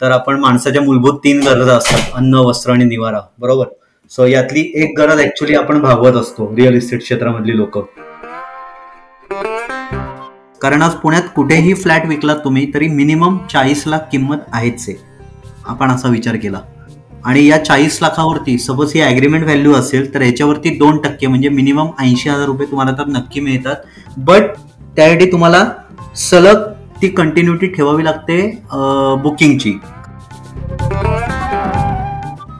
तर आपण माणसाच्या मूलभूत तीन गरजा असतात. अन्न वस्त्र आणि निवारा. बरोबर? सो यातली एक गरज ऍक्च्युली आपण भागवत असतो रिअल इस्टेट क्षेत्रामधली लोक. कारण आज पुण्यात कुठेही फ्लॅट विकलात तुम्ही तरी मिनिमम चाळीस लाख किंमत आहेच आहे. आपण असा विचार केला. आणि या चाळीस लाखावरती सपोज ही अग्रीमेंट व्हॅल्यू असेल तर याच्यावरती दोन टक्के म्हणजे मिनिमम ऐंशी हजार रुपये तुम्हाला तर नक्की मिळतात. बट त्यासाठी तुम्हाला सलग ती कंटिन्युटी ठेवावी लागते बुकिंगची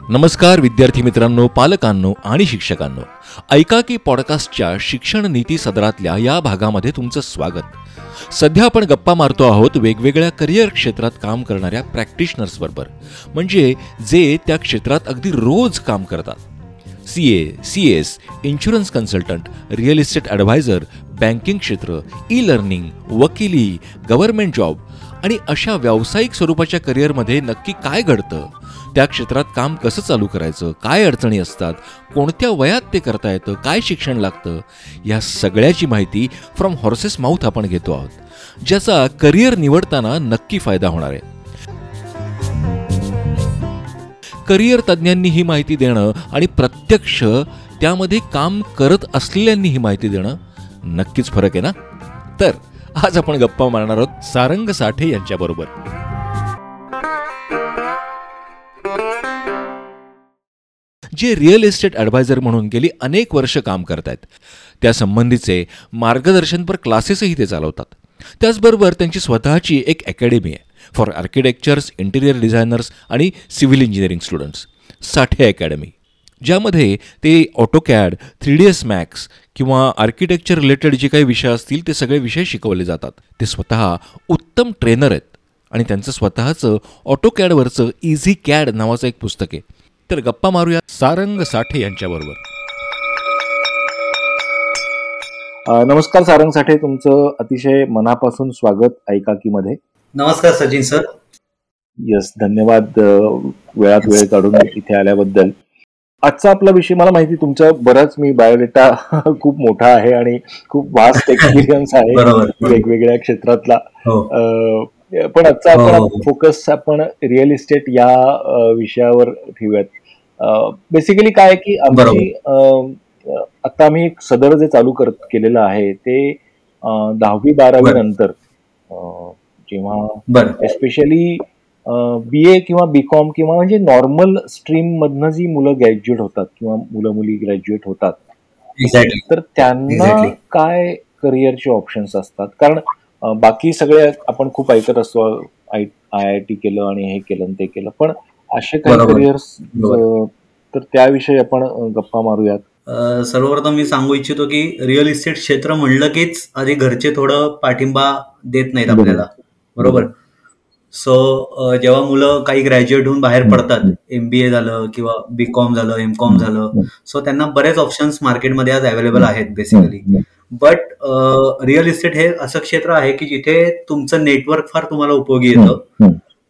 नमस्कार विद्यार्थी मित्रांनो पालकांनो आणि शिक्षकांनो. ऐका की पॉडकास्टच्या शिक्षण नीती सदरातल्या या भागामध्ये तुमचं स्वागत. सध्या आपण गप्पा मारतो आहोत वेगवेगळ्या करिअर क्षेत्रात काम करणाऱ्या प्रॅक्टिशनर्सबरोबर. म्हणजे जे त्या क्षेत्रात अगदी रोज काम करतात. C A C S insurance consultant real estate advisor banking क्षेत्र ई लर्निंग वकिली गव्हर्नमेंट जॉब आणि अशा व्यावसायिक स्वरूपाच्या करिअरमध्ये नक्की काय घडतं? त्या क्षेत्रात काम कसं चालू करायचं? काय अडचणी असतात? कोणत्या वयात ते करता येतं? काय शिक्षण लागतं? या सगळ्याची माहिती फ्रॉम हॉर्सेस माउथ आपण घेतो आहोत ज्याचा करिअर निवडताना नक्की फायदा होणार आहे. करिअर तज्ज्ञांनी ही माहिती देणं आणि प्रत्यक्ष त्यामध्ये काम करत असलेल्यांनी ही माहिती देणं नक्कीच फरक आहे ना? तर आज आपण गप्पा मारणार आहोत सारंग साठे यांच्याबरोबर. जे रिअल इस्टेट ॲडवायझर म्हणून गेली अनेक वर्ष काम करत आहेत त्यासंबंधीचे मार्गदर्शनपर क्लासेसही ते चालवतात. त्याचबरोबर त्यांची स्वतःची एक अकॅडमी आहे. फॉर आर्किटेक्चर्स इंटिरियर डिझायनर्स आणि civil engineering students. Sathe academy. ज्यामध्ये ते AutoCAD three D S Max किंवा आर्किटेक्चर रिलेटेड जे काही विषय असतील ते सगळे विषय शिकवले जातात. ते स्वतः उत्तम ट्रेनर आहेत आणि त्यांचं स्वतःचं ऑटोकॅडवरचं इझी कॅड नावाचं एक पुस्तक आहे. तर गप्पा मारूया सारंग साठे यांच्याबरोबर. नमस्कार सारंग साठे तुमचं अतिशय मनापासून स्वागत ऐकाकी मध्ये नमस्कार सचिन सर. यस धन्यवाद वेळात वेळ काढून इथे आल्याबद्दल. आजचा आपला विषय मला माहिती तुमचा बराच मी बायोडेटा खूप मोठा आहे आणि खूप वास्ट एक्सपिरियन्स आहे. वेगवेगळ्या क्षेत्रातला. हो. पण आजचा हो, आपण फोकस हो. आपण रिअल इस्टेट या विषयावर ठेवूयात. बेसिकली काय की आमची आता आम्ही सदर जे चालू करत केलेलं आहे ते दहावी बारावी नंतर जेव्हा एस्पेशली बी ए किंवा बी कॉम किंवा म्हणजे नॉर्मल स्ट्रीम मधनं जी मुलं ग्रॅज्युएट होतात किंवा मुलं मुली ग्रॅज्युएट होतात तर त्यांना काय करिअरचे ऑप्शन्स असतात? कारण बाकी सगळे आपण खूप ऐकत असतो आय आय टी केलं आणि हे केलं ते केलं. पण असे काही करिअर्स तर त्याविषयी आपण गप्पा मारूयात. सर्वप्रथम मी सांगू इच्छितो की रिअल इस्टेट क्षेत्र म्हणलं कीच आधी घरचे थोडं पाठिंबा देत नाहीत आपल्याला. बरोबर? सो जेव्हा मुलं काही ग्रॅज्युएट होऊन बाहेर पडतात एमबीए झालं किंवा बी कॉम झालं एम कॉम झालं सो त्यांना बरेच ऑप्शन्स मार्केटमध्ये आज अवेलेबल आहेत बेसिकली बट रिअल इस्टेट हे असं क्षेत्र आहे की जिथे तुमचं नेटवर्क फार तुम्हाला उपयोगी येतं.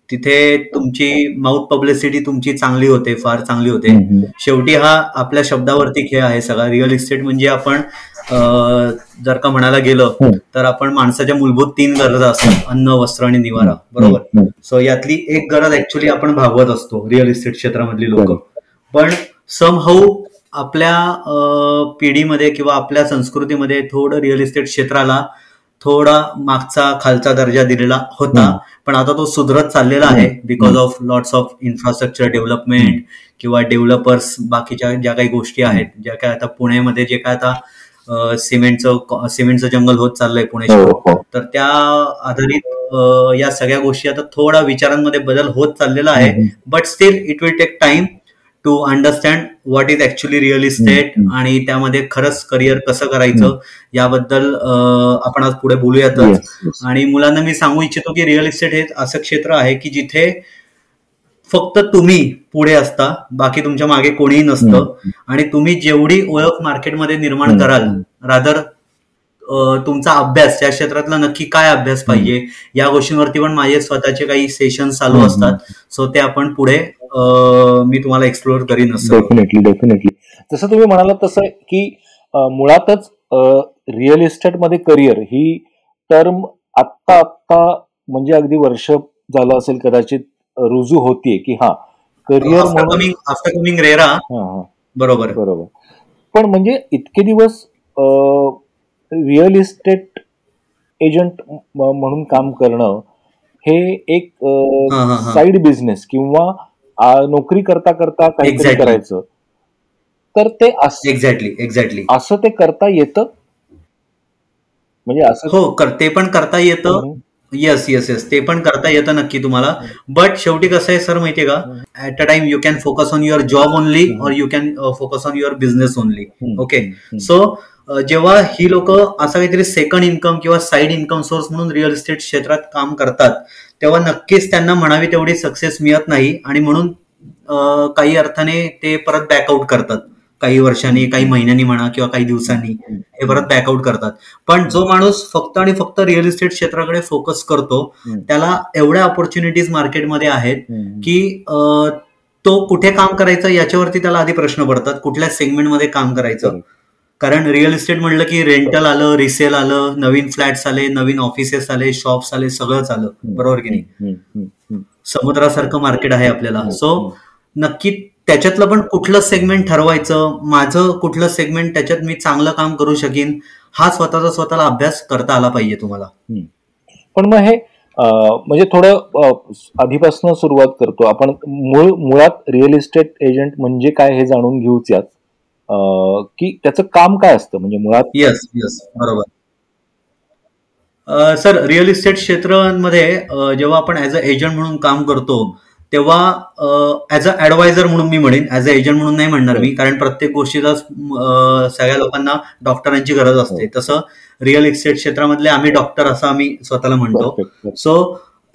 तिथे तुमची माउथ पब्लिसिटी तुमची चांगली होते फार चांगली होते. शेवटी हा आपल्या शब्दावरती खेळ आहे सगळा. रिअल इस्टेट म्हणजे आपण जर का म्हणायला गेलं तर आपण माणसाच्या मूलभूत तीन गरजा असतात. अन्न वस्त्र आणि निवारा. बरोबर? सो यातली एक गरज ऍक्च्युली आपण भागवत असतो रिअल इस्टेट क्षेत्रामधली लोक. पण सम हाऊ आपल्या पिढीमध्ये किंवा आपल्या संस्कृतीमध्ये थोडं रिअल इस्टेट क्षेत्राला थोडा मागचा खालचा दर्जा दिलेला होता. पण आता तो सुधरत चाललेला आहे because of lots of infrastructure development किंवा डेव्हलपर्स बाकीच्या ज्या काही गोष्टी आहेत ज्या काय आता पुण्यामध्ये जे काय आता सिमेंटचं सिमेंटचं जंगल होत चाललंय पुणे हो, हो. तर त्या आधारित या सगळ्या गोष्टी आता थोडा विचारांमध्ये बदल होत चाललेला आहे. But still it will take time to understand what is actually real estate आणि त्यामध्ये खरंच करिअर कसं करायचं याबद्दल आपण आज पुढे बोलूयातच. आणि मुलांना मी सांगू इच्छितो की रिअल इस्टेट हे असं क्षेत्र आहे की जिथे फक्त तुम्ही पुढे असता बाकी तुमच्या मागे कोणीही नसतं. आणि तुम्ही जेवढी ओळख मार्केटमध्ये निर्माण कराल रादर तुमचा अभ्यास त्या क्षेत्रातला नक्की काय अभ्यास पाहिजे? या गोष्टींवरती पण माझे स्वतःचे काही सेशन चालू असतात. सो ते आपण पुढे मी तुम्हाला एक्सप्लोर करीन डेफिनेटली डेफिनेटली जसं तुम्ही म्हणालात तसं की मुळातच रिअल इस्टेटमध्ये करिअर ही टर्म आत्ता आत्ता म्हणजे अगदी वर्ष झालं असेल कदाचित रुजू होतीये की हा करिअर म्हणून हा हा. बरोबर. बरोबर. पण म्हणजे इतके दिवस रिअल इस्टेट एजंट म्हणून काम करणं हे एक. साईड बिझनेस किंवा नोकरी करता करता काहीतरी Exactly. करायचं तर ते असं एक्झॅक्टली एक्झॅक्टली असं ते करता येतं म्हणजे असं हो ते पण करता येतं. येस येस येस ते पण करता येतं नक्की तुम्हाला. बट शेवटी कसं आहे सर माहितीये का? At a time you can focus on your job only और you can focus on your business only okay so जेव्हा ही लोक असं काहीतरी सेकंड इन्कम किंवा साईड इन्कम सोर्स म्हणून रिअल इस्टेट क्षेत्रात काम करतात तेव्हा नक्कीच त्यांना म्हणावी तेवढी सक्सेस मिळत नाही आणि म्हणून uh, काही अर्थाने ते परत बॅकआउट करतात. काही वर्षांनी काही महिन्यांनी म्हणा किंवा काही दिवसांनी हे परत बॅकआउट करतात. पण जो माणूस फक्त आणि फक्त रिअल इस्टेट क्षेत्राकडे फोकस करतो. त्याला एवढ्या ऑपॉर्च्युनिटीज मार्केटमध्ये आहेत. की तो कुठे काम करायचं याच्यावरती त्याला आधी प्रश्न पडतात. कुठल्या सेगमेंटमध्ये काम करायचं. कारण रिअल इस्टेट म्हणलं की रेंटल आलं रिसेल आलं नवीन फ्लॅट्स आले नवीन ऑफिसेस आले शॉप्स आले सगळंच आलं बरोबर की नाही. समुद्रासारखं मार्केट आहे आपल्याला. सो नक्की त्याच्यातलं पण कुठलं सेगमेंट ठरवायचं? माझं कुठलं सेगमेंट त्याच्यात मी चांगलं काम करू शकीन? हा स्वतःचा स्वतःला अभ्यास करता आला पाहिजे तुम्हाला. पण मग हे म्हणजे थोडं आधीपासून सुरुवात करतो. आपण मूळ मुळात रिअल इस्टेट एजंट म्हणजे काय हे जाणून घेऊच यात. की त्याचं काम काय असतं? म्हणजे मुळात येस येस बरोबर. सर रिअल इस्टेट क्षेत्रामध्ये जेव्हा आपण ऍज अ एजंट म्हणून काम करतो तेव्हा ऍज अ ऍडवायझर म्हणून मी म्हणेन ऍज अ एजंट म्हणून नाही म्हणणार मी कारण प्रत्येक गोष्टीला सगळ्या लोकांना डॉक्टरांची गरज असते. तसं रिअल इस्टेट क्षेत्रामधले आम्ही डॉक्टर असं आम्ही स्वतःला म्हणतो. सो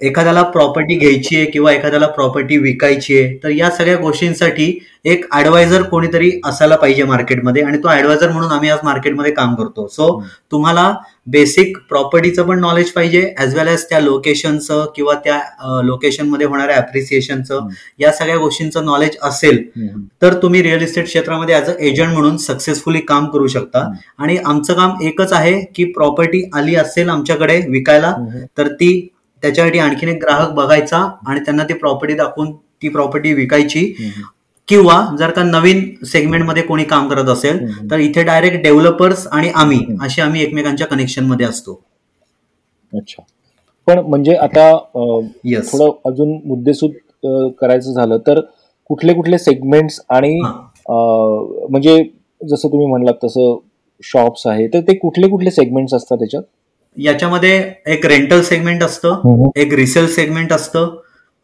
एखाद्याला प्रॉपर्टी घ्यायची आहे किंवा एखाद्याला प्रॉपर्टी विकायची आहे तर या सगळ्या गोष्टींसाठी एक ऍडवायझर कोणीतरी असायला पाहिजे मार्केटमध्ये आणि तो ऍडवायझर म्हणून आम्ही आज मार्केटमध्ये काम करतो सो हम्म. तुम्हाला बेसिक प्रॉपर्टीचं पण नॉलेज पाहिजे ऍज वेल एज त्या लोकेशनचं किंवा त्या लोकेशनमध्ये होणाऱ्या अप्रिसिएशनचं. या सगळ्या गोष्टींचं नॉलेज असेल. तर तुम्ही रिअल इस्टेट क्षेत्रामध्ये ऍज अ एजंट म्हणून सक्सेसफुली काम करू शकता. आणि आमचं काम एकच आहे की प्रॉपर्टी आली असेल आमच्याकडे विकायला. तर ती त्याच्यासाठी आणखीन एक ग्राहक बघायचा आणि त्यांना ती प्रॉपर्टी दाखवून ती प्रॉपर्टी विकायची. किंवा जर का नवीन सेगमेंटमध्ये कोणी काम करत असेल. तर इथे डायरेक्ट डेव्हलपर्स आणि आम्ही. असे आम्ही एकमेकांच्या कनेक्शनमध्ये असतो अच्छा पण म्हणजे आता थोडं अजून मुद्देसूद करायचं झालं तर कुठले कुठले सेगमेंट्स आणि म्हणजे जसं तुम्ही म्हणलात तसं शॉप्स आहे तर ते कुठले कुठले सेगमेंट्स असतात त्याच्यात याच्यामध्ये एक रेंटल सेगमेंट असतं एक रिसेल सेगमेंट असतं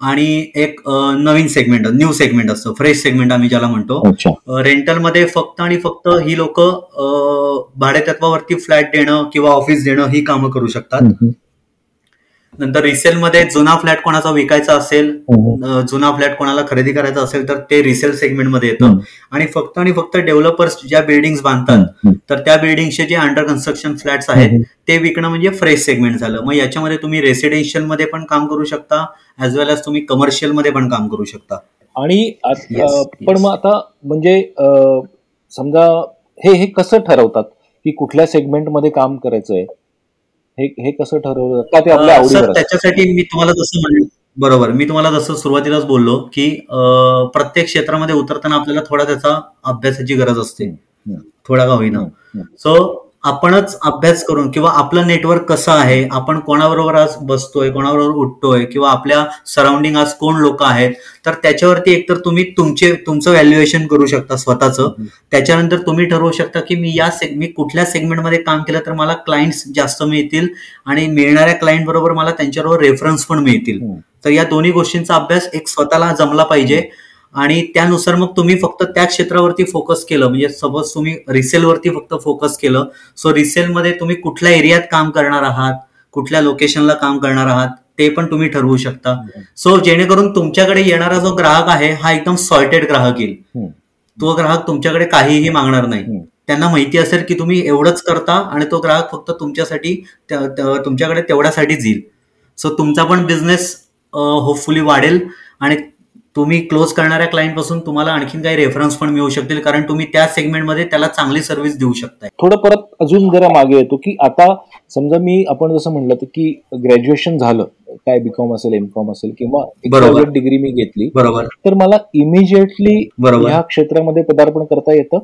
आणि एक नवीन सेगमेंट न्यू सेगमेंट असतं. फ्रेश सेगमेंट आम्ही ज्याला म्हणतो. रेंटलमध्ये फक्त आणि फक्त ही लोक भाडेतत्वावरती फ्लॅट देणं किंवा ऑफिस देणं ही कामं करू शकतात. नंतर रिसेलमध्ये जुना फ्लॅट कोणाचा विकायचा असेल हम्म. अ, जुना फ्लॅट कोणाला खरेदी करायचा असेल तर ते रिसेल सेगमेंटमध्ये येतं. आणि फक्त आणि फक्त डेव्हलपर्स ज्या बिल्डिंग बांधतात. तर त्या बिल्डिंगचे जे अंडर कन्स्ट्रक्शन फ्लॅट्स आहेत ते विकणं म्हणजे फ्रेश सेगमेंट झालं मग याच्यामध्ये तुम्ही रेसिडेन्शियलमध्ये पण काम करू शकता ऍज वेल एज तुम्ही कमर्शियलमध्ये पण काम करू शकता आणि पण. मग आता म्हणजे समजा हे हे कसं ठरवतात की कुठल्या सेगमेंटमध्ये काम करायचंय हे हे कसं ठरवलं का ते आपल्या आवडीवर असतं? त्याच्यासाठी मी तुम्हाला जसं म्हणलं बरोबर मी तुम्हाला जसं सुरुवातीलाच बोललो की अ, प्रत्येक क्षेत्रामध्ये उतरताना आपल्याला थोडा त्याचा अभ्यासाची गरज असते हम्म. थोडा का होईना. हम्म. सो आपणच अभ्यास करून किंवा आपलं नेटवर्क कसं आहे आपण कोणाबरोबर आज बसतोय कोणाबरोबर उठतोय किंवा आपल्या सराउंडिंग आज कोण लोक आहेत तर त्याच्यावरती एकतर तुम्ही तुमचे तुमचं व्हॅल्युएशन करू शकता स्वतःचं. त्याच्यानंतर तुम्ही ठरवू शकता की मी या सेग मी कुठल्या सेगमेंटमध्ये काम केलं तर मला क्लायंट्स जास्त मिळतील आणि मिळणाऱ्या क्लायंट बरोबर मला त्यांच्याबरोबर रेफरन्स पण मिळतील. तर या दोन्ही गोष्टींचा अभ्यास एक स्वतःला जमला पाहिजे. आणि त्यानुसार मग तुम्ही फक्त त्या क्षेत्रावरती फोकस केलं. म्हणजे सपोज तुम्ही रिसेलवरती फक्त फोकस केलं. सो रिसेलमध्ये तुम्ही कुठल्या एरियात काम करणार आहात? कुठल्या लोकेशनला काम करणार आहात? ते पण तुम्ही ठरवू शकता. सो जेणेकरून तुमच्याकडे येणारा जो ग्राहक आहे हा एकदम सॉर्टेड ग्राहक येईल. तो ग्राहक तुमच्याकडे काहीही मागणार नाही. त्यांना माहिती असेल की तुम्ही एवढंच करता आणि तो ग्राहक फक्त तुमच्यासाठी तुमच्याकडे तेवढ्यासाठीच येईल. सो तुमचा पण बिझनेस होपफुली वाढेल आणि तुम्ही क्लोज करणाऱ्या क्लायंटपासून तुम्हाला आणखीन काही रेफरन्स पण मिळू शकतील कारण तुम्ही त्या सेगमेंटमध्ये त्याला चांगली सर्व्हिस देऊ शकताय. थोडं परत अजून जरा मागे येतो की आता समजा मी आपण जसं म्हणलं की ग्रॅज्युएशन झालं काय बीकॉम असेल एमकॉम असेल किंवा. डिग्री मी घेतली बरोबर. तर मला इमिजिएटली बरोबर. ह्या क्षेत्रामध्ये पदार्पण करता येतं?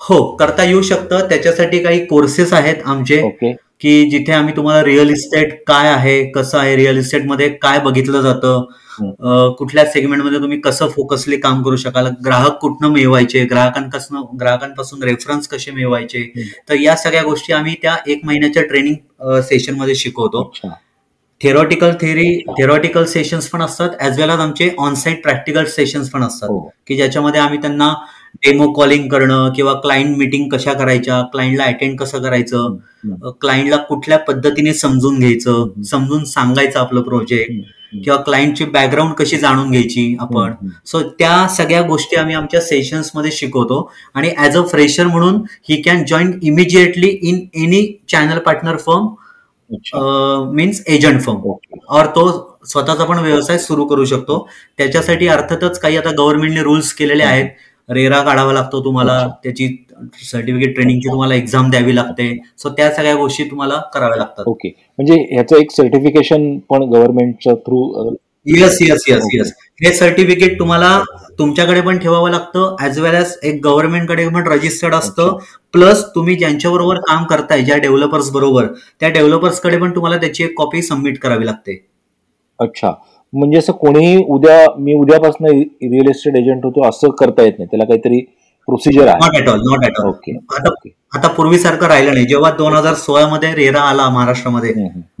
हो करता येऊ शकतं. त्याच्यासाठी काही कोर्सेस आहेत आमचे ओके. की जिथे आम्ही तुम्हाला रिअल इस्टेट काय आहे कसं आहे रिअल इस्टेटमध्ये काय बघितलं जातं हं. अं, कुठल्या सेगमेंटमध्ये तुम्ही कसं फोकसली काम करू शकाल ग्राहक कुठनं मिळवायचे ग्राहकांपासून ग्राहकांपासून रेफरन्स कसे मिळवायचे हं. तर या सगळ्या गोष्टी आम्ही त्या एक महिन्याच्या ट्रेनिंग सेशनमध्ये शिकवतो. अच्छा. थेरॉटिकल थेरी थेरॉटिकल सेशन्स पण असतात ऍज वेल एज आमचे ऑनसाईट प्रॅक्टिकल सेशन्स पण असतात. हो. की ज्याच्यामध्ये आम्ही त्यांना डेमो कॉलिंग करणं किंवा क्लायंट मीटिंग कशा करायच्या क्लायंटला अटेंड कसं करायचं. क्लायंटला कुठल्या पद्धतीने समजून घ्यायचं. समजून सांगायचं आपलं प्रोजेक्ट. किंवा क्लायंटची बॅकग्राऊंड कशी जाणून घ्यायची आपण. सो त्या सगळ्या गोष्टी आम्ही आमच्या सेशन्समध्ये शिकवतो आणि ऍज अ फ्रेशर म्हणून he can join immediately in any channel partner firm means agent firm और तो स्वतःचा पण व्यवसाय सुरू करू शकतो त्याच्यासाठी अर्थातच काही आता गव्हर्नमेंटने रूल्स केलेले आहेत रेरा काढावा लागतो तुम्हाला. त्याची सर्टिफिकेट ट्रेनिंगची तुम्हाला एक्झाम द्यावी लागते. सो त्या सगळ्या गोष्टी तुम्हाला कराव्या लागतात. ओके म्हणजे ह्याचं एक सर्टिफिकेशन पण गव्हर्नमेंटच्या through yes yes yes yes हे सर्टिफिकेट तुम्हाला तुमच्याकडे पण ठेवावं लागतं ऍज वेल एज एक गव्हर्नमेंटकडे पण रजिस्टर्ड असतं. प्लस तुम्ही ज्यांच्याबरोबर काम करताय ज्या डेव्हलपर्स बरोबर त्या डेव्हलपर्सकडे पण तुम्हाला त्याची एक कॉपी सबमिट करावी लागते. अच्छा. म्हणजे असं कोणीही उद्या मी उद्यापासून रिअल एस्टेट एजंट होतो असं करता येत नाही. त्याला काहीतरी प्रोसिजर आहे. Not at all not at all okay आता आता पूर्वीसारखं राहिलं नाही. जेव्हा दोन हजार सोळा मध्ये रेरा आला महाराष्ट्रामध्ये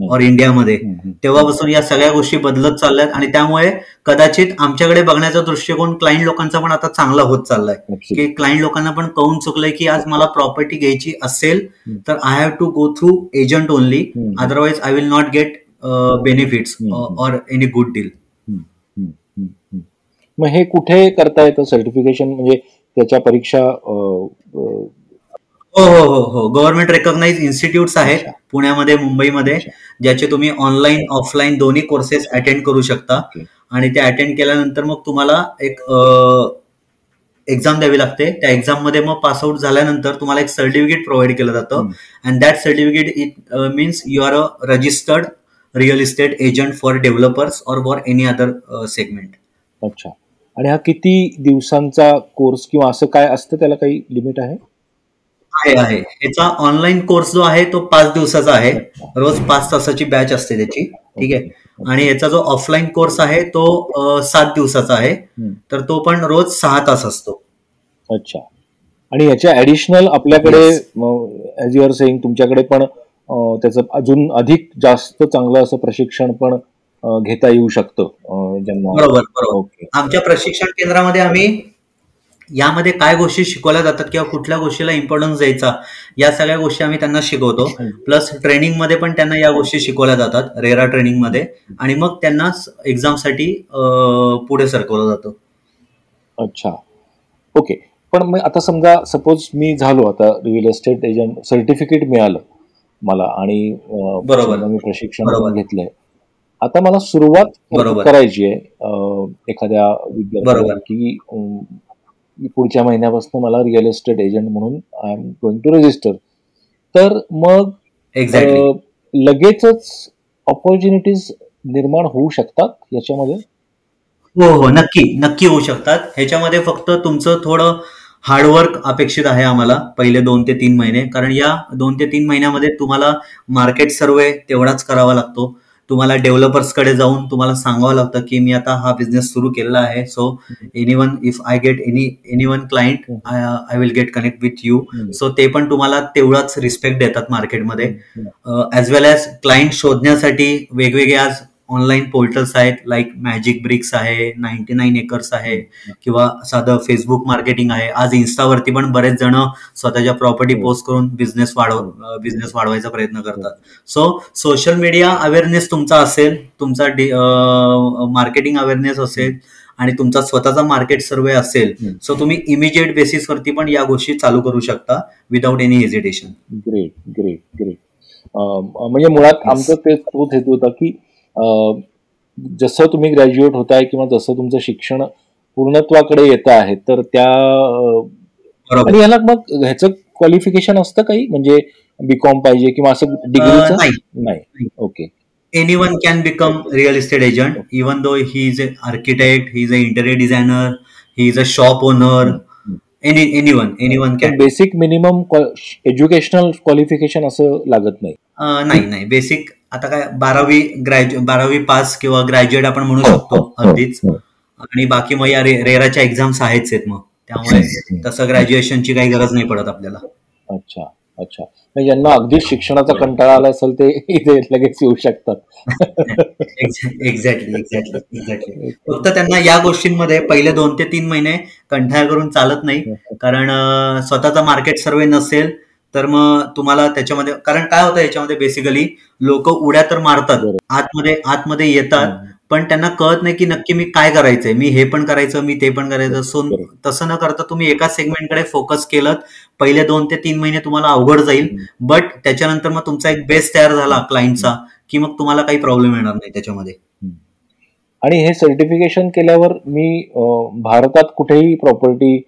और इंडियामध्ये. तेव्हापासून या सगळ्या गोष्टी बदलत चालल्यात आणि त्यामुळे कदाचित आमच्याकडे बघण्याचा दृष्टिकोन क्लायंट लोकांचा पण आता चांगला होत चाललाय. की क्लायंट लोकांना पण कळून चुकलंय की आज मला प्रॉपर्टी घ्यायची असेल. तर I have to go through agent only. Otherwise I will not get benefits. Or any good deal. मग हे कुठे करता येतं सर्टिफिकेशन म्हणजे त्याच्या परीक्षा हो हो हो हो गव्हर्नमेंट रेकॉग्नाइज इन्स्टिट्यूट्स आहेत. पुण्यामध्ये मुंबईमध्ये. ज्याचे तुम्ही ऑनलाईन ऑफलाईन दोन्ही कोर्सेस अटेंड करू शकता. आणि ते अटेंड केल्यानंतर मग तुम्हाला एक एक्झाम द्यावी लागते त्या एक्झाममध्ये मग पासआउट झाल्यानंतर तुम्हाला एक सर्टिफिकेट प्रोव्हाइड केलं जातं. And that certificate it means you are a registered real estate agent for developers और फॉर एनी अदर सेगमेंट अच्छा. आणि हा किती दिवसांचा कोर्स किंवा असं काय असतं? त्याला काही लिमिट आहे? आहे आहे. याचा ऑनलाईन कोर्स जो आहे तो पाच दिवसाचा आहे. रोज पाच तासाची बॅच असते त्याची. ठीक आहे? आणि याचा जो ऑफलाईन कोर्स आहे तो सात दिवसाचा आहे. तर तो पण रोज सहा तास असतो. अच्छा. आणि याच्या ऍडिशनल आपल्याकडे. ऍज युआर सेईंग तुमच्याकडे पण त्याचं अजून अधिक जास्त चांगलं असं प्रशिक्षण पण घेता येऊ शकतं ज्यांना बरोबर बरोबर. आमच्या प्रशिक्षण केंद्रामध्ये आम्ही यामध्ये काय गोष्टी शिकवल्या जातात किंवा कुठल्या गोष्टीला इम्पॉर्टन्स द्यायचा या सगळ्या गोष्टी आम्ही त्यांना शिकवतो. प्लस ट्रेनिंगमध्ये पण त्यांना या गोष्टी शिकवल्या जातात रेरा ट्रेनिंगमध्ये. आणि मग त्यांना एक्झामसाठी पुढे सरकवलं जातं. अच्छा. ओके. पण मग आता समजा सपोज मी झालो आता रिअल एस्टेट एजंट सर्टिफिकेट मिळालं. मला आणि बरोबर. मी प्रशिक्षण घेतलंय. आता मला सुरुवात. करायची आहे एखाद्या विद्यार्थ्याला. की पुढच्या महिन्यापासून मला रिअल एस्टेट एजंट म्हणून I am going to register. तर मग अं, लगेचच ऑपॉर्च्युनिटीज निर्माण होऊ शकतात याच्यामध्ये? हो हो. नक्की. नक्की होऊ शकतात. ह्याच्यामध्ये फक्त तुमचं थोडं हार्डवर्क अपेक्षित आहे आम्हाला पहिले दोन ते तीन महिने. कारण या दोन ते तीन महिन्यामध्ये तुम्हाला मार्केट सर्वे तेवढाच करावा लागतो. तुम्हाला डेव्हलपर्सकडे जाऊन तुम्हाला सांगावं लागतं की मी आता हा बिझनेस सुरू केलेला आहे. So any one if I get any any one client I will get connect with you. So ते पण तुम्हाला तेवढाच रिस्पेक्ट देतात मार्केटमध्ये. ॲज वेल ॲज क्लायंट शोधण्यासाठी वेगवेगळे आज ऑनलाईन पोर्टल्स आहेत लाईक मॅजिक ब्रिक्स आहे नाईन्टी नाईन एकर्स आहे किंवा साधं फेसबुक मार्केटिंग आहे आज इन्स्टावरती पण बरेच जण स्वतःच्या प्रॉपर्टी हो. पोस्ट करून बिझनेस वाढव बिझनेस वाढवायचा प्रयत्न करतात सो सोशल मीडिया अवेअरनेस तुमचा असेल तुमचा मार्केटिंग अवेअरनेस असेल आणि तुमचा स्वतःचा मार्केट सर्वे असेल. सो तुम्ही इमिजिएट बेसिसवरती पण या गोष्टी चालू करू शकता without any hesitation great great great म्हणजे मुळात. आमचं ते तोच हेतू होता की जसं तुम्ही ग्रॅज्युएट होताय किंवा जसं तुमचं शिक्षण पूर्णत्वाकडे येत आहेत तर त्या अं, आणि याला मग ह्याचं क्वालिफिकेशन असतं काही? म्हणजे बीकॉम पाहिजे किंवा असं अं, डिग्रीचं नाही. नाही. Okay anyone can become real estate agent even though he is an architect he is an interior designer he is a shop owner any anyone anyone can. Basic minimum educational qualification असं लागत नाही. नाही नाही. Basic आता काय बारावी ग्रॅज्यु बारावी pass किंवा ग्रॅज्युएट आपण म्हणू शकतो अगदीच. हो. आणि बाकी मग या रे- रेराच्या एक्झाम्स आहेच आहेत मग. त्यामुळे तसं ग्रॅज्युएशनची काही गरज नाही पडत आपल्याला. अच्छा. अच्छा. म्हणजे ज्यांना अगदीच शिक्षणाचा कंटाळा आला असेल ते इथे लगेच येऊ शकतात. एक्झॅक्टली एक्झॅक्टली एक्झॅक्टली फक्त त्यांना या गोष्टींमध्ये पहिले दोन ते तीन महिने कंठाळ करून चालत नाही. कारण स्वतःचा मार्केट सर्वे नसेल तर मग तुम्हाला त्याच्यामध्ये कारण काय होतं याच्यामध्ये बेसिकली लोक उड्या तर मारतात. आतमध्ये आतमध्ये येतात. पण त्यांना कळत नाही की नक्की मी काय करायचंय. मी हे पण करायचं मी ते पण करायचं. सो. तसं न करता तुम्ही एका सेगमेंटकडे फोकस केलं पहिले दोन ते तीन महिने तुम्हाला अवघड जाईल. बट त्याच्यानंतर मग तुमचा एक बेस तयार झाला क्लायंटचा की मग तुम्हाला काही प्रॉब्लेम येणार नाही त्याच्यामध्ये. आणि हे सर्टिफिकेशन केल्यावर मी भारतात कुठेही प्रॉपर्टी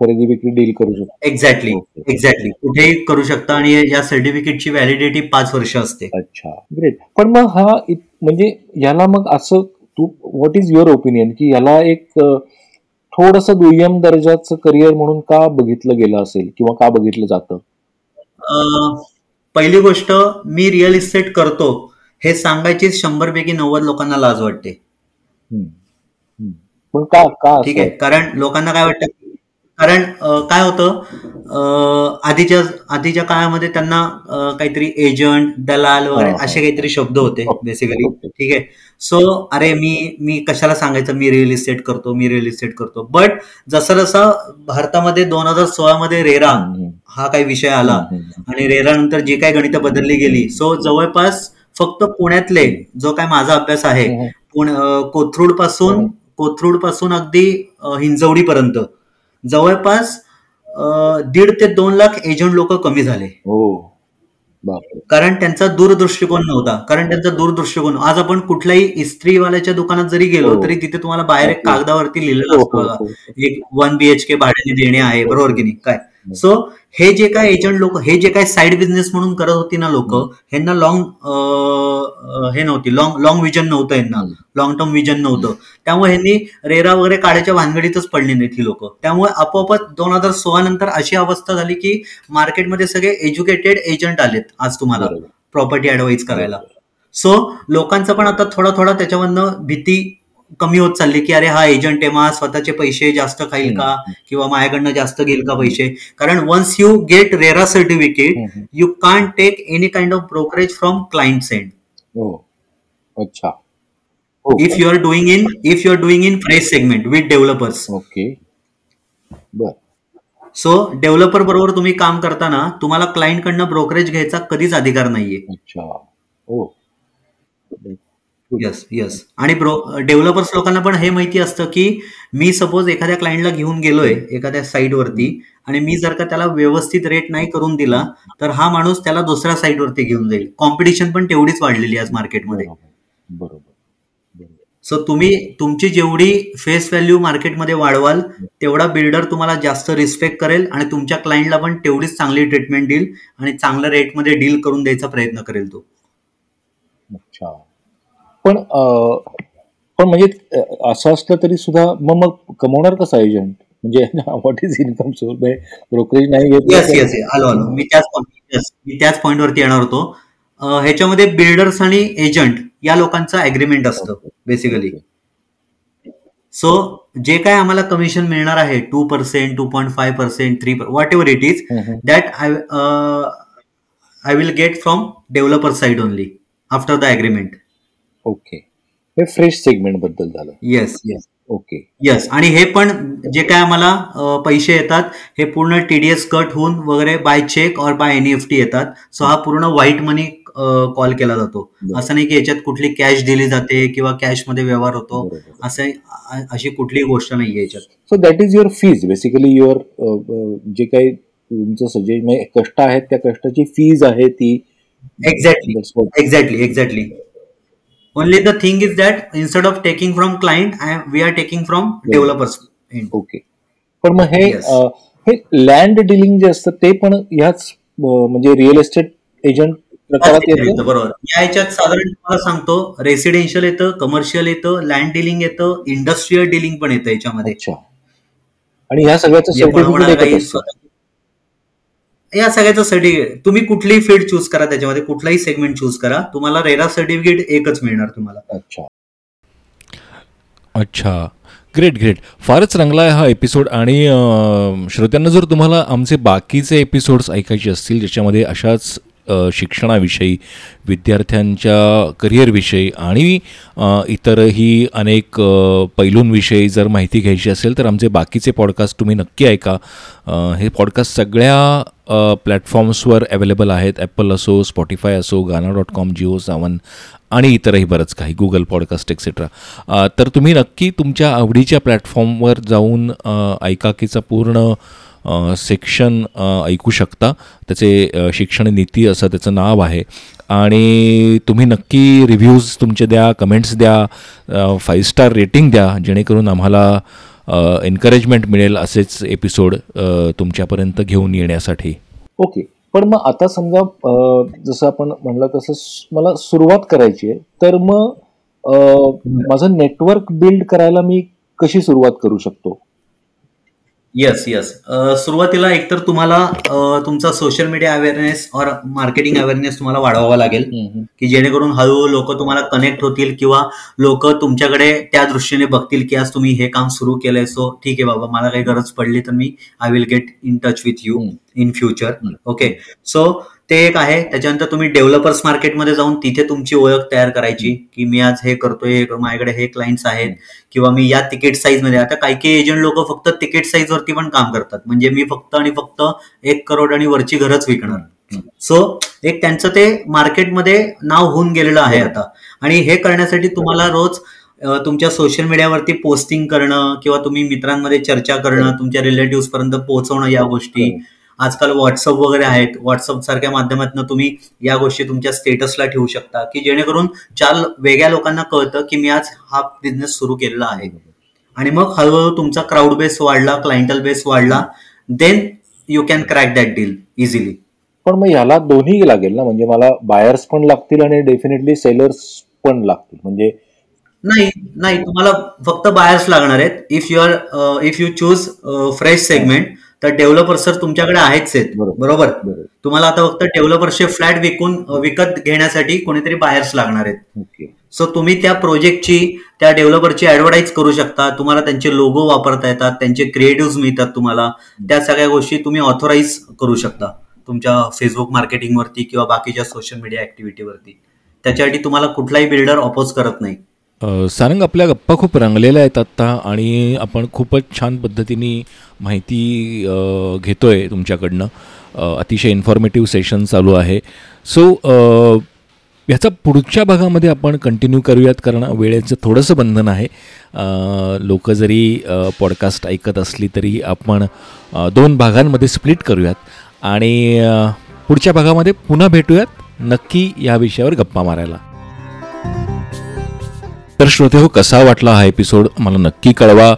खरेदी विक्री डील करू शकतो. एक्झॅक्टली एक्झॅक्टली कुठेही करू शकता आणि या सर्टिफिकेटची व्हॅलिडिटी पाच वर्ष असते. अच्छा. ग्रेट पण मग हा म्हणजे याला मग असं तू व्हॉट इज युअर ओपिनियन की याला एक थोडस दुय्यम दर्जाचं करिअर म्हणून का बघितलं गेलं असेल किंवा का बघितलं जातं? पहिली गोष्ट मी रिअल इस्टेट करतो हे सांगायची शंभर पैकी नव्वद लोकांना लाज वाटते. पण का का ठीक आहे. कारण लोकांना काय वाटतं? कारण काय होतं आधीच्या आधीच्या काळामध्ये त्यांना काहीतरी एजंट दलाल वगैरे हा, हा. असे काहीतरी शब्द होते बेसिकली ओके. ठीक आहे सो अरे मी मी कशाला सांगायचं मी रिअल इस्टेट करतो मी रिअल इस्टेट करतो बट जसं जसं भारतामध्ये दोन हजार सोळा मध्ये रेरा. हा काही विषय आला. आणि रेरा नंतर जी काही गणितं बदलली गेली सो जवळपास फक्त पुण्यातले जो काय माझा अभ्यास आहे कोथरूडपासून कोथरूडपासून अगदी हिंजवडी पर्यंत जवळपास दीड ते दोन लाख एजंट लोक कमी झाले. हो. कारण त्यांचा दूरदृष्टिकोन नव्हता. कारण त्यांचा दूरदृष्टिकोन आज आपण कुठल्याही इस्त्रीवाल्याच्या दुकानात जरी गेलो हो. तरी तिथे तुम्हाला बाहेर एक कागदावरती लिहिलेलं हो, असतं. हो, हो. एक वन बीएचके भाड्याने देणे आहे. बरोबर की नाही? काय? सो हे जे काय एजंट लोक हे जे काय साईड बिझनेस म्हणून करत होती ना लोक ह्यांना लॉंग हे नव्हती. लॉंग लॉंग विजन नव्हतं यांना. लॉंग टर्म विजन नव्हतं. त्यामुळे ह्यांनी रेरा वगैरे काढायच्या भानगडीतच पडली नाहीत ही लोक. त्यामुळे आपोआपच दोन हजार सोळा नंतर अशी अवस्था झाली की मार्केटमध्ये सगळे एज्युकेटेड एजंट आलेत आज तुम्हाला. प्रॉपर्टी ऍडवाइज करायला. सो लोकांचं पण आता थोडा थोडा त्याच्यामधनं भीती कमी होत चालली की अरे हा एजंट आहे मग स्वतःचे पैसे जास्त खाईल का? किंवा माझ्याकडनं जास्त घेईल का पैसे? कारण once you get RERA certificate. You can take any kind of brokerage from client send अच्छा. If you are doing in if you are doing in fresh segment with developers okay. बर. सो डेव्हलपर बरोबर तुम्ही काम करताना तुम्हाला client कडनं brokerage घ्यायचा कधीच अधिकार नाहीये. अच्छा. हो. येस येस आणि ब्रो डेव्हलपर्स लोकांना पण हे माहिती असतं की मी सपोज एखाद्या क्लायंटला घेऊन गेलोय एखाद्या साईटवरती आणि मी जर का त्याला व्यवस्थित रेट नाही करून दिला तर हा माणूस त्याला दुसऱ्या साईटवरती घेऊन जाईल. कॉम्पिटिशन पण तेवढीच वाढलेली आहे आज मार्केटमध्ये बरोबर सो तुम्ही तुमची जेवढी फेस व्हॅल्यू मार्केटमध्ये वाढवाल तेवढा बिल्डर तुम्हाला जास्त रिस्पेक्ट करेल आणि तुमच्या क्लायंटला पण तेवढीच चांगली ट्रीटमेंट देईल आणि चांगल्या रेटमध्ये डील करून द्यायचा प्रयत्न करेल तो. अच्छा. पण पण म्हणजे असं असलं तरी सुद्धा मग मग कमवणार कसा एजंट म्हणजे what is income source brokerage नाही घेत मी त्याच मी त्याच पॉईंटवरती येणार होतो. ह्याच्यामध्ये बिल्डर्स आणि एजंट या लोकांचं अग्रीमेंट असतं बेसिकली सो जे काय आम्हाला कमिशन मिळणार आहे two percent two point five percent three whatever it is that I I will get from developer side only after the agreement okay हे फ्रेश सेगमेंटबद्दल झालं. येस येस ओके येस आणि हे पण जे काय आम्हाला पैसे येतात हे पूर्ण टीडीएस कट होऊन वगैरे बाय चेक और बाय एनईएफटी येतात. सो हा पूर्ण व्हाईट मनी कॉल केला जातो. असं नाही की याच्यात कुठली कॅश दिली जाते किंवा कॅशमध्ये व्यवहार होतो. असं अशी कुठलीही गोष्ट नाहीये याच्यात. So that is your fees basically your जे काही तुमचं सजे म्हणजे कष्ट आहेत त्या कष्टाची फीज आहे ती. Exactly That's what- only the thing is that instead of taking from client we are taking from developers end. Okay पण मग हे Yes. अ, हे लँड डिलिंग जे असतं ते पण ह्याच अ, म्हणजे रिअल एस्टेट एजंट प्रकारात येतं, बरोबर. या ह्याच्यात साधारण तुम्हाला सांगतो रेसिडेन्शियल येतं कमर्शियल येतं लँड डिलिंग येतं इंडस्ट्रीयल डिलिंग पण येतं याच्यामध्ये. अच्छा. आणि ह्या सगळ्याचं जे कोणा- कोणाला सर्टिफिकेट काही एकच असतं. स्वतः- या सगळ्याचं सर्टिफिकेट तुम्ही कुठलीही फील्ड चूज करा त्याच्यामध्ये कुठलाही सेगमेंट चूज करा तुम्हाला रेरा सर्टिफिकेट एकच मिळणार तुम्हाला. अच्छा. अच्छा. ग्रेट ग्रेट फारच रंगला आहे हा एपिसोड आणि श्रोत्यांना जर तुम्हाला आमचे बाकीचे एपिसोड्स ऐकायचे असतील ज्याच्यामध्ये अशाच शिक्षणाविषयी विद्यार्थ्यांच्या करिअरविषयी आणि इतरही अनेक पैलूंविषयी जर माहिती घ्यायची असेल तर आमचे बाकीचे पॉडकास्ट तुम्ही नक्की ऐका. हे पॉडकास्ट सगळ्या प्लॅटफॉर्म्सवर अवेलेबल आहेत. ॲपल असो स्पॉटीफाय असो गाना डॉट कॉम जिओ सावन आणि इतरही बरंच काही. गुगल पॉडकास्ट एक्सेट्रा तर तुम्ही नक्की तुमच्या आवडीच्या प्लॅटफॉर्मवर जाऊन ऐकाकीचं ऐकाकीचा पूर्ण सेक्शन ऐकू शकता. त्याचे शिक्षण नीती असं त्याचं नाव आहे. आणि तुम्ही नक्की रिव्ह्यूज तुमचे द्या कमेंट्स द्या फाईव्ह स्टार रेटिंग द्या जेणेकरून आम्हाला एन्करेजमेंट मिळेल असेच एपिसोड तुमच्यापर्यंत घेऊन येण्यासाठी. ओके पण मग आता समजा जसं आपण म्हणलं तसं मला सुरुवात करायची आहे तर मग माझं नेटवर्क बिल्ड करायला मी कशी सुरुवात करू शकतो? येस येस सुरुवातीला एकतर तुम्हाला अ, तुमचा सोशल मीडिया अवेअरनेस और मार्केटिंग अवेअरनेस तुम्हाला वाढवावा लागेल. की जेणेकरून हळूहळू लोक तुम्हाला कनेक्ट होतील किंवा लोक तुमच्याकडे त्या दृष्टीने बघतील की आज तुम्ही हे काम सुरू केलंय सो ठीक आहे बाबा मला काही गरज पडली तर मी I will get in touch with you. In future. Okay so ते एक आहे. त्याच्यानंतर तुम्ही डेव्हलपर्स मार्केटमध्ये जाऊन तिथे तुमची ओळख तयार करायची की मी आज हे करतोय माझ्याकडे हे क्लायंट्स आहेत किंवा मी या तिकीट साईजमध्ये आता काही काही एजंट लोक फक्त तिकीट साईज वरती पण काम करतात. म्हणजे मी फक्त आणि फक्त एक करोड आणि वरची घरच विकणार. सो एक त्यांचं ते मार्केटमध्ये नाव होऊन गेलेलं आहे आता. आणि हे करण्यासाठी तुम्हाला रोज तुमच्या सोशल मीडियावरती पोस्टिंग करणं किंवा तुम्ही मित्रांमध्ये चर्चा करणं तुमच्या रिलेटिव्ह पर्यंत पोहोचवणं या गोष्टी. आजकाल व्हॉट्सअप वगैरे आहेत. व्हॉट्सअप सारख्या माध्यमातून तुम्ही या गोष्टी तुमच्या स्टेटसला ठेवू शकता की जेणेकरून चार वेगळ्या लोकांना कळतं की मी आज हा बिझनेस सुरू केलेला आहे. आणि मग हळूहळू तुमचा क्राऊड बेस वाढला क्लायंटल बेस वाढला then you can crack that deal easily पण मग ह्याला दोन्ही लागेल ना? म्हणजे मला बायर्स पण लागतील आणि डेफिनेटली सेलर्स पण लागतील. म्हणजे नाही नाही. तुम्हाला फक्त बायर्स लागणार आहेत. If you are if you choose fresh segment तर डेव्हलपर्स सर तुमच्याकडे आहेच आहेत. बरोबर. बरोबर? बरोबर. तुम्हाला आता फक्त डेव्हलपर्सचे फ्लॅट विकून विकत घेण्यासाठी कोणीतरी बायर्स लागणार आहेत. सो तुम्ही त्या प्रोजेक्टची त्या डेव्हलपरची ऍडव्हर्टाईज करू शकता. तुम्हाला त्यांचे लोगो वापरता येतात त्यांचे क्रिएटिव्ह मिळतात तुम्हाला. त्या सगळ्या गोष्टी तुम्ही ऑथोराईज करू शकता. तुमच्या फेसबुक मार्केटिंगवरती किंवा बाकीच्या सोशल मीडिया ऍक्टिव्हिटीवरती त्याच्यासाठी तुम्हाला कुठलाही बिल्डर अपोज करत नाही. सारंग आपल्या गप्पा खूप रंगलेल्या आहेत आत्ता आणि आपण खूपच छान पद्धतीने माहिती घेतो आहे तुमच्याकडनं. अतिशय इन्फॉर्मेटिव्ह सेशन चालू आहे. सो ह्याचा पुढच्या भागामध्ये आपण कंटिन्यू करूयात कारण वेळेचं थोडंसं बंधन आहे. लोक जरी पॉडकास्ट ऐकत असली तरी आपण दोन भागांमध्ये स्प्लिट करूयात. आणि पुढच्या भागामध्ये पुन्हा भेटूयात नक्की या विषयावर गप्पा मारायला. तर श्रोते हो कसा वाटला हा एपिसोड मला नक्की कळवा.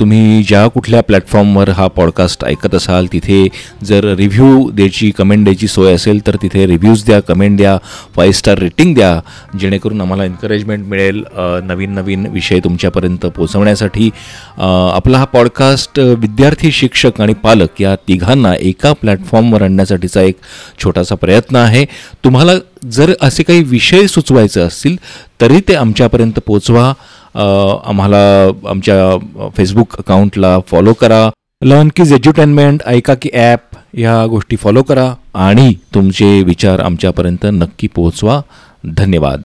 तुम्ही ज्या कुठल्या प्लॅटफॉर्मवर हा पॉडकास्ट ऐकत असाल तिथे जर रिव्ह्यू द्यायची कमेंट द्यायची सोय असेल तर तिथे रिव्ह्यूज द्या कमेंट द्या फाईव्ह स्टार रेटिंग द्या. जेणेकरून आम्हाला एन्करेजमेंट मिळेल नवीन नवीन विषय तुमच्यापर्यंत पोहोचवण्यासाठी. आपला हा पॉडकास्ट विद्यार्थी शिक्षक आणि पालक या तिघांना एका प्लॅटफॉर्मवर आणण्यासाठीचा एक छोटासा प्रयत्न आहे. तुम्हाला जर असे काही विषय सुचवायचे असतील तरी ते आमच्यापर्यंत पोचवा आम्हाला आमच्या फेसबुक अकाउंटला फॉलो करा. लर्न कीज एज्युटेनमेंट ऐका की ॲप ह्या गोष्टी फॉलो करा. आणि तुमचे विचार आमच्यापर्यंत नक्की पोहोचवा. धन्यवाद.